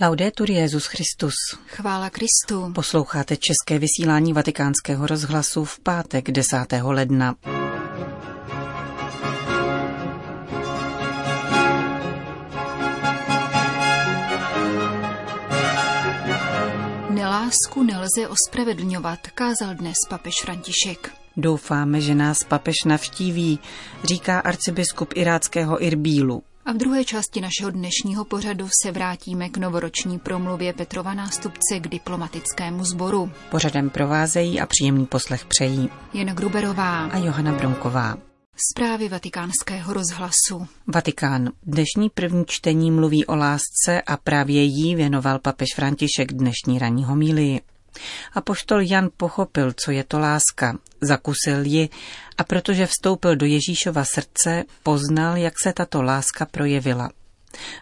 Laudetur Jezus Christus. Chvála Kristu. Posloucháte české vysílání Vatikánského rozhlasu v pátek 10. ledna. Nelásku nelze ospravedlňovat, kázal dnes papež František. Doufáme, že nás papež navštíví, říká arcibiskup iráckého Irbílu. A v druhé části našeho dnešního pořadu se vrátíme k novoroční promluvě Petrova nástupce k diplomatickému sboru. Pořadem provázejí a příjemný poslech přejí Jen Gruberová a Johana Bronková. Zprávy vatikánského rozhlasu. Vatikán. Dnešní první čtení mluví o lásce a právě jí věnoval papež František dnešní ranní homílii. A poštol Jan pochopil, co je to láska, zakusil ji a protože vstoupil do Ježíšova srdce, poznal, jak se tato láska projevila.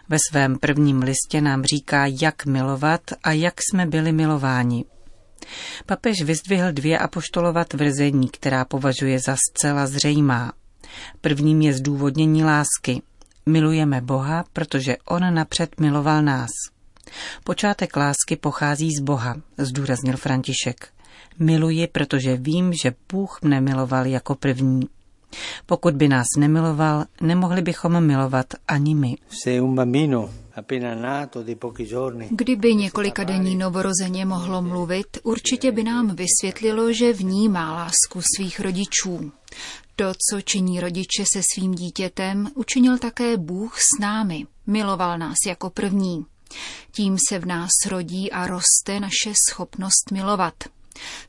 Ve svém prvním listě nám říká, jak milovat a jak jsme byli milováni. Papež vyzdvihl dvě apoštolova tvrzení, která považuje za zcela zřejmá. Prvním je zdůvodnění lásky. Milujeme Boha, protože On napřed miloval nás. Počátek lásky pochází z Boha, zdůraznil František. Miluji, protože vím, že Bůh mne miloval jako první. Pokud by nás nemiloval, nemohli bychom milovat ani my. Kdyby několika denní novorozeně mohlo mluvit, určitě by nám vysvětlilo, že vnímá lásku svých rodičů. To, co činí rodiče se svým dítětem, učinil také Bůh s námi. Miloval nás jako první. Tím se v nás rodí a roste naše schopnost milovat.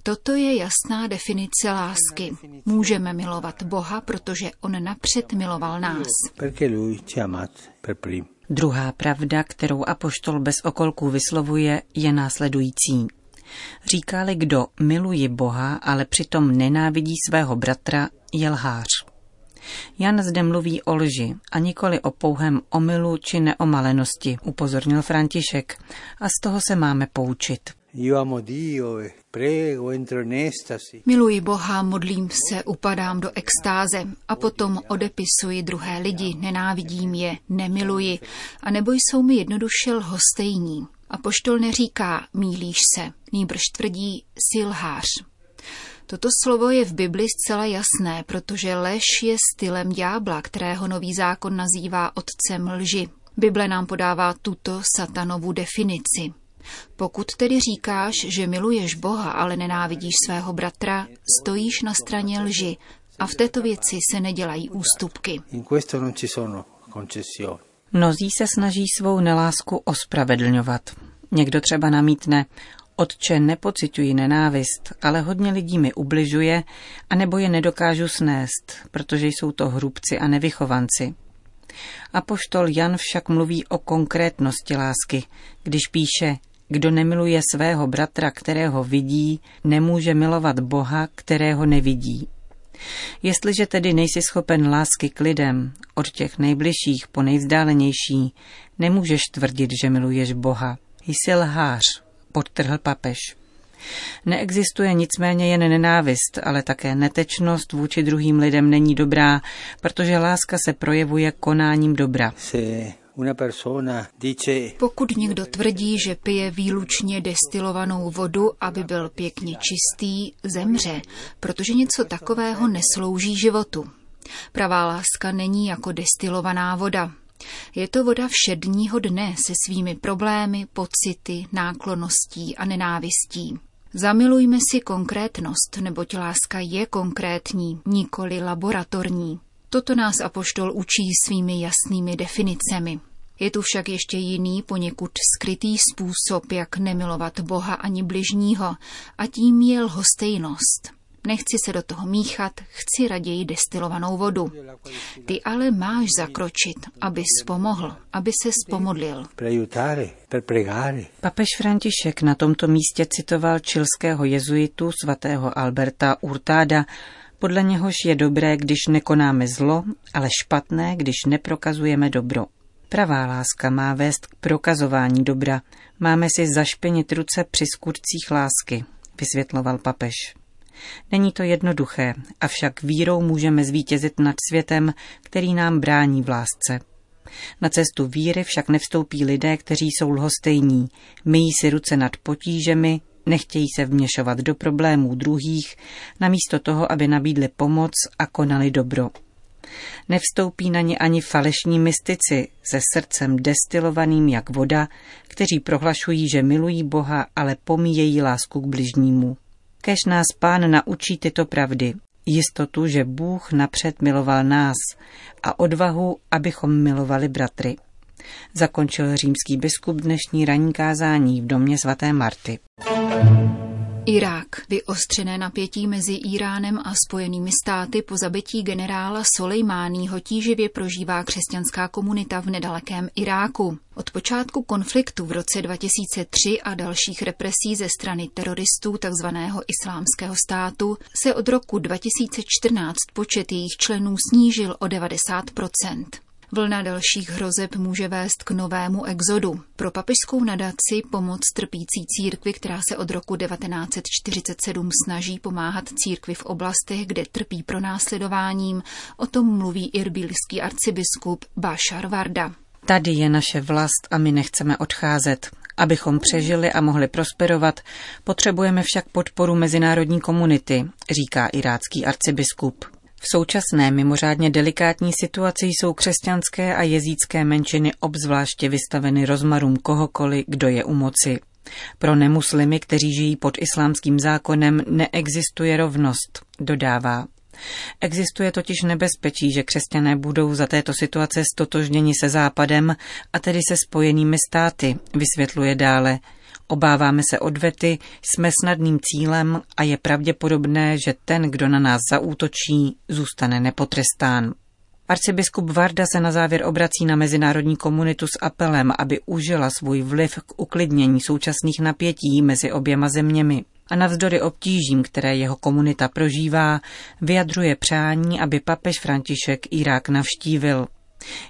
Toto je jasná definice lásky. Můžeme milovat Boha, protože On napřed miloval nás. Druhá pravda, kterou apoštol bez okolků vyslovuje, je následující. Říká-li kdo miluji Boha, ale přitom nenávidí svého bratra, je lhář. Jan zde mluví o lži a nikoli o pouhém omylu či neomalenosti, upozornil František, a z toho se máme poučit. Miluji Boha, modlím se, upadám do extáze a potom odepisuji druhé lidi, nenávidím je, nemiluji, a nebo jsou mi jednoduše lhostejní. A poštol neříká, mílíš se, nýbrž tvrdí, silhář. Toto slovo je v Bibli zcela jasné, protože lež je stylem ďábla, kterého nový zákon nazývá otcem lži. Bible nám podává tuto satanovu definici. Pokud tedy říkáš, že miluješ Boha, ale nenávidíš svého bratra, stojíš na straně lži a v této věci se nedělají ústupky. Mnozí se snaží svou nelásku ospravedlňovat. Někdo třeba namítne, Otče, nepocituji nenávist, ale hodně lidí mi ubližuje, anebo je nedokážu snést, protože jsou to hrubci a nevychovanci. Apoštol Jan však mluví o konkrétnosti lásky, když píše, kdo nemiluje svého bratra, kterého vidí, nemůže milovat Boha, kterého nevidí. Jestliže tedy nejsi schopen lásky k lidem, od těch nejbližších po nejvzdálenější, nemůžeš tvrdit, že miluješ Boha. Jsi lhář, podtrhl papež. Neexistuje nicméně jen nenávist, ale také netečnost vůči druhým lidem není dobrá, protože láska se projevuje konáním dobra. Pokud někdo tvrdí, že pije výlučně destilovanou vodu, aby byl pěkně čistý, zemře, protože něco takového neslouží životu. Pravá láska není jako destilovaná voda. Je to voda všedního dne se svými problémy, pocity, náklonností a nenávistí. Zamilujme si konkrétnost, neboť láska je konkrétní, nikoli laboratorní. Toto nás apoštol učí svými jasnými definicemi. Je tu však ještě jiný, poněkud skrytý způsob, jak nemilovat Boha ani bližního, a tím je lhostejnost. Nechci se do toho míchat, chci raději destilovanou vodu. Ty ale máš zakročit, abys pomohl, aby se spomodlil. Papež František na tomto místě citoval čilského jezuitu svatého Alberta Urtáda, podle něhož je dobré, když nekonáme zlo, ale špatné, když neprokazujeme dobro. Pravá láska má vést k prokazování dobra. Máme si zašpinit ruce při skutcích lásky, vysvětloval papež. Není to jednoduché, avšak vírou můžeme zvítězit nad světem, který nám brání v lásce. Na cestu víry však nevstoupí lidé, kteří jsou lhostejní, myjí si ruce nad potížemi, nechtějí se vměšovat do problémů druhých, namísto toho, aby nabídli pomoc a konali dobro. Nevstoupí na ně ani falešní mystici se srdcem destilovaným jak voda, kteří prohlašují, že milují Boha, ale pomíjejí lásku k bližnímu. Kež nás pán naučí tyto pravdy, jistotu, že Bůh napřed miloval nás a odvahu, abychom milovali bratry. Zakončil římský biskup dnešní ranní kázání v domě svaté Marty. Irák. Vyostřené napětí mezi Iránem a Spojenými státy po zabití generála Soleimányho tíživě prožívá křesťanská komunita v nedalekém Iráku. Od počátku konfliktu v roce 2003 a dalších represí ze strany teroristů tzv. islámského státu se od roku 2014 počet jejich členů snížil o 90 Vlna dalších hrozeb může vést k novému exodu. Pro papežskou nadaci Pomoc trpící církvi, která se od roku 1947 snaží pomáhat církvi v oblastech, kde trpí pronásledováním, o tom mluví irbilský arcibiskup Bashar Varda. Tady je naše vlast a my nechceme odcházet. Abychom přežili a mohli prosperovat, potřebujeme však podporu mezinárodní komunity, říká irácký arcibiskup. V současné mimořádně delikátní situaci jsou křesťanské a jezícké menšiny obzvláště vystaveny rozmarům kohokoliv, kdo je u moci. Pro nemuslimy, kteří žijí pod islámským zákonem, neexistuje rovnost, dodává. Existuje totiž nebezpečí, že křesťané budou za této situace stotožněni se Západem a tedy se spojenými státy, vysvětluje dále. Obáváme se odvety, jsme snadným cílem a je pravděpodobné, že ten, kdo na nás zaútočí, zůstane nepotrestán. Arcibiskup Varda se na závěr obrací na mezinárodní komunitu s apelem, aby užila svůj vliv k uklidnění současných napětí mezi oběma zeměmi a navzdory obtížím, které jeho komunita prožívá, vyjadřuje přání, aby papež František Irák navštívil.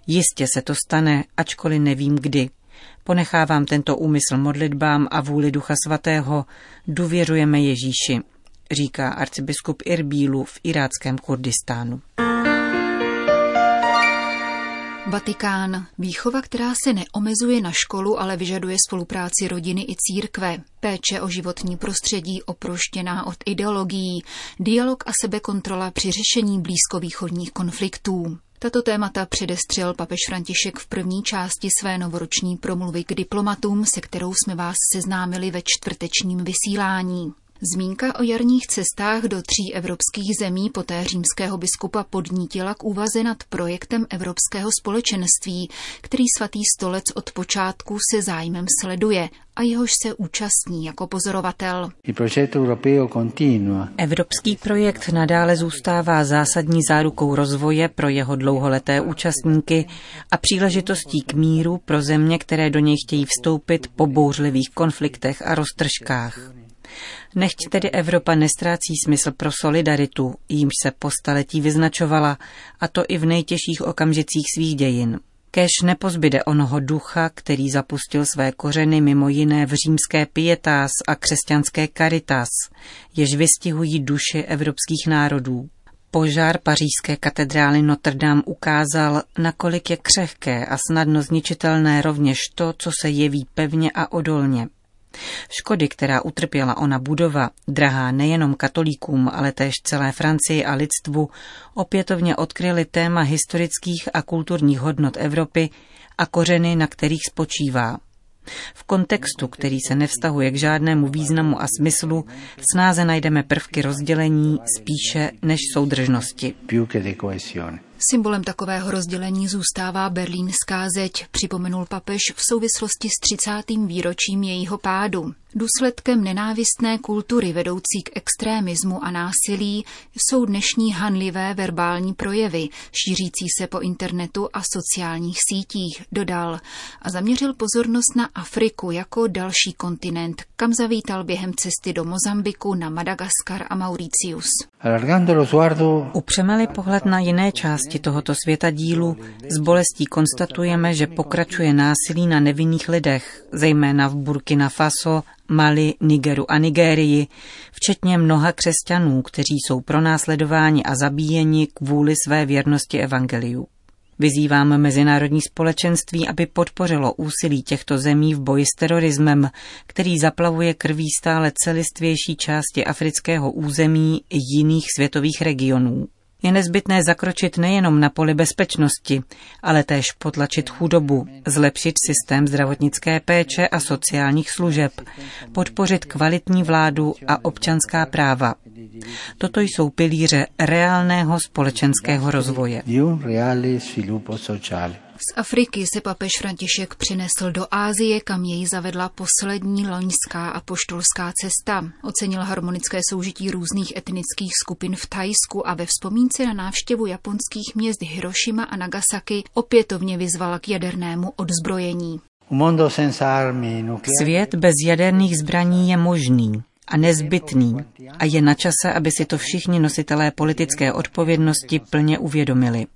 Jistě se to stane, ačkoliv nevím kdy. Ponechávám tento úmysl modlitbám a vůli Ducha Svatého, důvěřujeme Ježíši, říká arcibiskup Irbílu v iráckém Kurdistánu. Vatikán. Výchova, která se neomezuje na školu, ale vyžaduje spolupráci rodiny i církve. Péče o životní prostředí oproštěná od ideologií. Dialog a sebekontrola při řešení blízkovýchodních konfliktů. Tato témata předestřel papež František v první části své novoroční promluvy k diplomatům, se kterou jsme vás seznámili ve čtvrtečním vysílání. Zmínka o jarních cestách do tří evropských zemí poté římského biskupa podnítila k úvaze nad projektem Evropského společenství, který svatý stolec od počátku se zájmem sleduje a jehož se účastní jako pozorovatel. Evropský projekt nadále zůstává zásadní zárukou rozvoje pro jeho dlouholeté účastníky a příležitostí k míru pro země, které do něj chtějí vstoupit po bouřlivých konfliktech a roztržkách. Nechť tedy Evropa nestrácí smysl pro solidaritu, jímž se po staletí vyznačovala, a to i v nejtěžších okamžicích svých dějin. Kež nepozbyde onoho ducha, který zapustil své kořeny mimo jiné v římské pietas a křesťanské caritas, jež vystihují duši evropských národů. Požár pařížské katedrály Notre Dame ukázal, nakolik je křehké a snadno zničitelné rovněž to, co se jeví pevně a odolně. Škody, která utrpěla ona budova, drahá nejenom katolíkům, ale též celé Francii a lidstvu, opětovně odkryly téma historických a kulturních hodnot Evropy a kořeny, na kterých spočívá. V kontextu, který se nevztahuje k žádnému významu a smyslu, snáze najdeme prvky rozdělení spíše než soudržnosti. Symbolem takového rozdělení zůstává berlínská zeď, připomenul papež v souvislosti s 30. výročím jejího pádu. Důsledkem nenávistné kultury vedoucí k extrémismu a násilí jsou dnešní hanlivé verbální projevy, šířící se po internetu a sociálních sítích, dodal a zaměřil pozornost na Afriku jako další kontinent, kam zavítal během cesty do Mozambiku na Madagaskar a Mauricius. Upřemeli pohled na jiné části tohoto světa dílu, s bolestí konstatujeme, že pokračuje násilí na nevinných lidech, zejména v Burkina Faso, Mali, Nigeru a Nigérii, včetně mnoha křesťanů, kteří jsou pronásledováni a zabíjeni kvůli své věrnosti evangeliu. Vyzývám mezinárodní společenství, aby podpořilo úsilí těchto zemí v boji s terorismem, který zaplavuje krví stále celistvější části afrického území i jiných světových regionů. Je nezbytné zakročit nejenom na poli bezpečnosti, ale též potlačit chudobu, zlepšit systém zdravotnické péče a sociálních služeb, podpořit kvalitní vládu a občanská práva. Toto jsou pilíře reálného společenského rozvoje. Z Afriky se papež František přinesl do Ázie, kam jej zavedla poslední loňská a poštolská cesta. Ocenil harmonické soužití různých etnických skupin v Thajsku a ve vzpomínce na návštěvu japonských měst Hiroshima a Nagasaki opětovně vyzval k jadernému odzbrojení. Svět bez jaderných zbraní je možný a nezbytný a je na čase, aby si to všichni nositelé politické odpovědnosti plně uvědomili.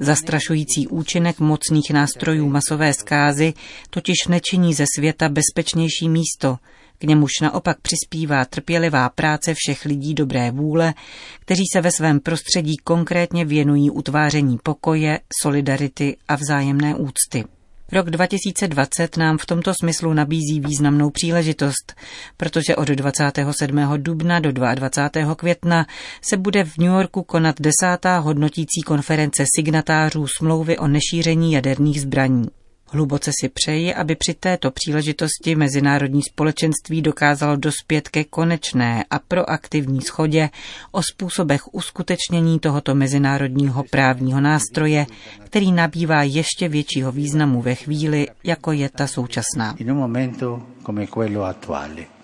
Zastrašující účinek mocných nástrojů masové zkázy totiž nečiní ze světa bezpečnější místo, k němuž naopak přispívá trpělivá práce všech lidí dobré vůle, kteří se ve svém prostředí konkrétně věnují utváření pokoje, solidarity a vzájemné úcty. Rok 2020 nám v tomto smyslu nabízí významnou příležitost, protože od 27. dubna do 22. května se bude v New Yorku konat desátá hodnotící konference signatářů smlouvy o nešíření jaderných zbraní. Hluboce si přeji, aby při této příležitosti mezinárodní společenství dokázalo dospět ke konečné a proaktivní schodě o způsobech uskutečnění tohoto mezinárodního právního nástroje, který nabývá ještě většího významu ve chvíli, jako je ta současná.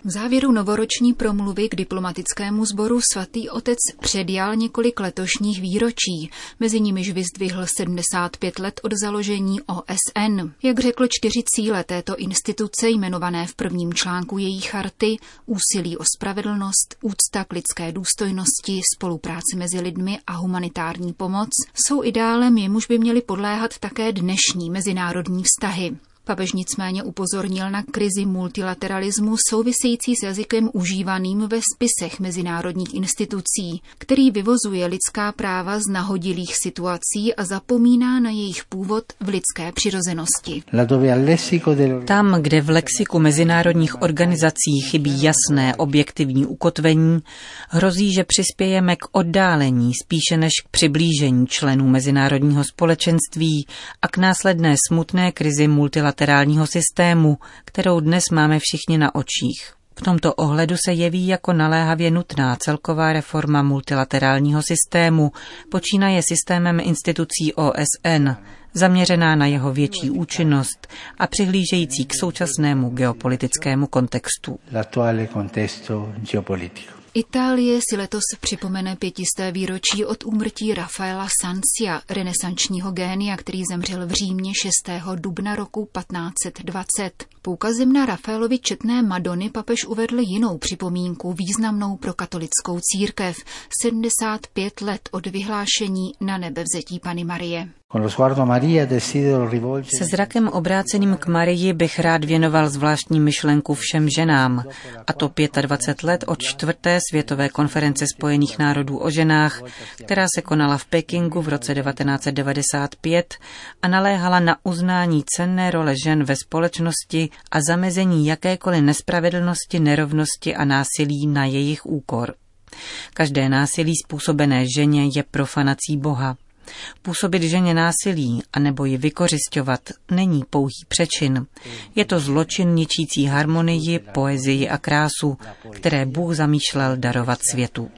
V závěru novoroční promluvy k diplomatickému sboru svatý otec předjal několik letošních výročí, mezi nimiž vyzdvihl 75 let od založení OSN. Jak řekl čtyři cíle této instituce jmenované v prvním článku její charty, úsilí o spravedlnost, úcta k lidské důstojnosti, spolupráce mezi lidmi a humanitární pomoc, jsou ideálem, jemuž by měly podléhat také dnešní mezinárodní vztahy. Papež nicméně upozornil na krizi multilateralismu související s jazykem užívaným ve spisech mezinárodních institucí, který vyvozuje lidská práva z nahodilých situací a zapomíná na jejich původ v lidské přirozenosti. Tam, kde v lexiku mezinárodních organizací chybí jasné objektivní ukotvení, hrozí, že přispějeme k oddálení spíše než k přiblížení členů mezinárodního společenství a k následné smutné krizi multilateralismu multilaterálního systému, kterou dnes máme všichni na očích. V tomto ohledu se jeví jako naléhavě nutná celková reforma multilaterálního systému, počínaje systémem institucí OSN, zaměřená na jeho větší účinnost a přihlížející k současnému geopolitickému kontextu. Itálie si letos připomene pětisté výročí od úmrtí Rafaela Sancia, renesančního génia, který zemřel v Římě 6. dubna roku 1520. Poukazem na Rafaelovi četné Madony papež uvedl jinou připomínku, významnou pro katolickou církev, 75 let od vyhlášení na nebevzetí Pany Marie. Se zrakem obráceným k Marii bych rád věnoval zvláštní myšlenku všem ženám, a to 25 let od čtvrté světové konference Spojených národů o ženách, která se konala v Pekingu v roce 1995 a naléhala na uznání cenné role žen ve společnosti a zamezení jakékoliv nespravedlnosti, nerovnosti a násilí na jejich úkor. Každé násilí způsobené ženě je profanací Boha. Působit ženě násilí a nebo ji vykořišťovat není pouhý přečin. Je to zločin ničící harmonii, poezii a krásu, které Bůh zamýšlel darovat světu.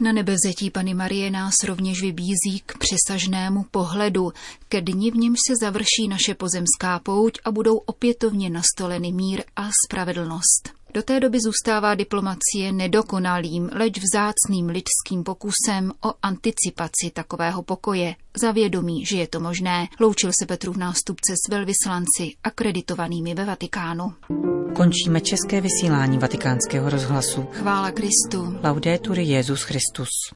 Na nebezetí Pany Marie nás rovněž vybízí k přesažnému pohledu, ke dni v němž se završí naše pozemská pouť a budou opětovně nastoleny mír a spravedlnost. Do té doby zůstává diplomacie nedokonalým, leč vzácným lidským pokusem o anticipaci takového pokoje, za vědomí, že je to možné, loučil se Petru v nástupce s velvyslanci akreditovanými ve Vatikánu. Končíme české vysílání vatikánského rozhlasu. Chvála Kristu. Laudetur Jezus Christus.